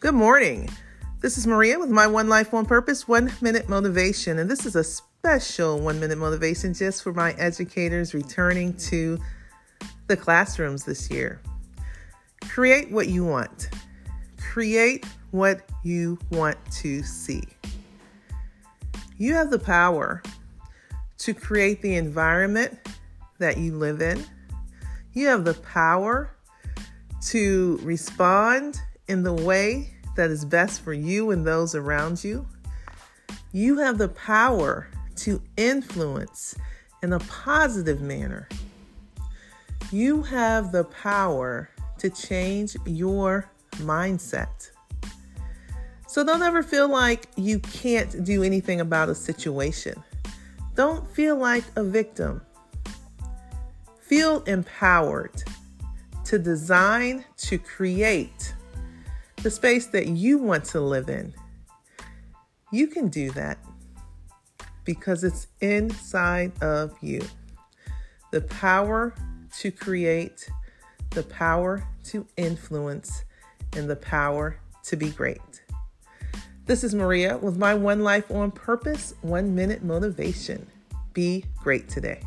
Good morning. This is Maria with my One Life, One Purpose, One Minute Motivation. And this is a special one minute motivation just for my educators returning to the classrooms this year. Create what you want, create what you want to see. You have the power to create the environment that you live in. You have the power to respond in the way that is best for you and those around you. You have the power to influence in a positive manner. You have the power to change your mindset. So don't ever feel like you can't do anything about a situation. Don't feel like a victim. Feel empowered to design, to create the space that you want to live in. You can do that because it's inside of you. The power to create, the power to influence, and the power to be great. This is Maria with my One Life on Purpose, One Minute Motivation. Be great today.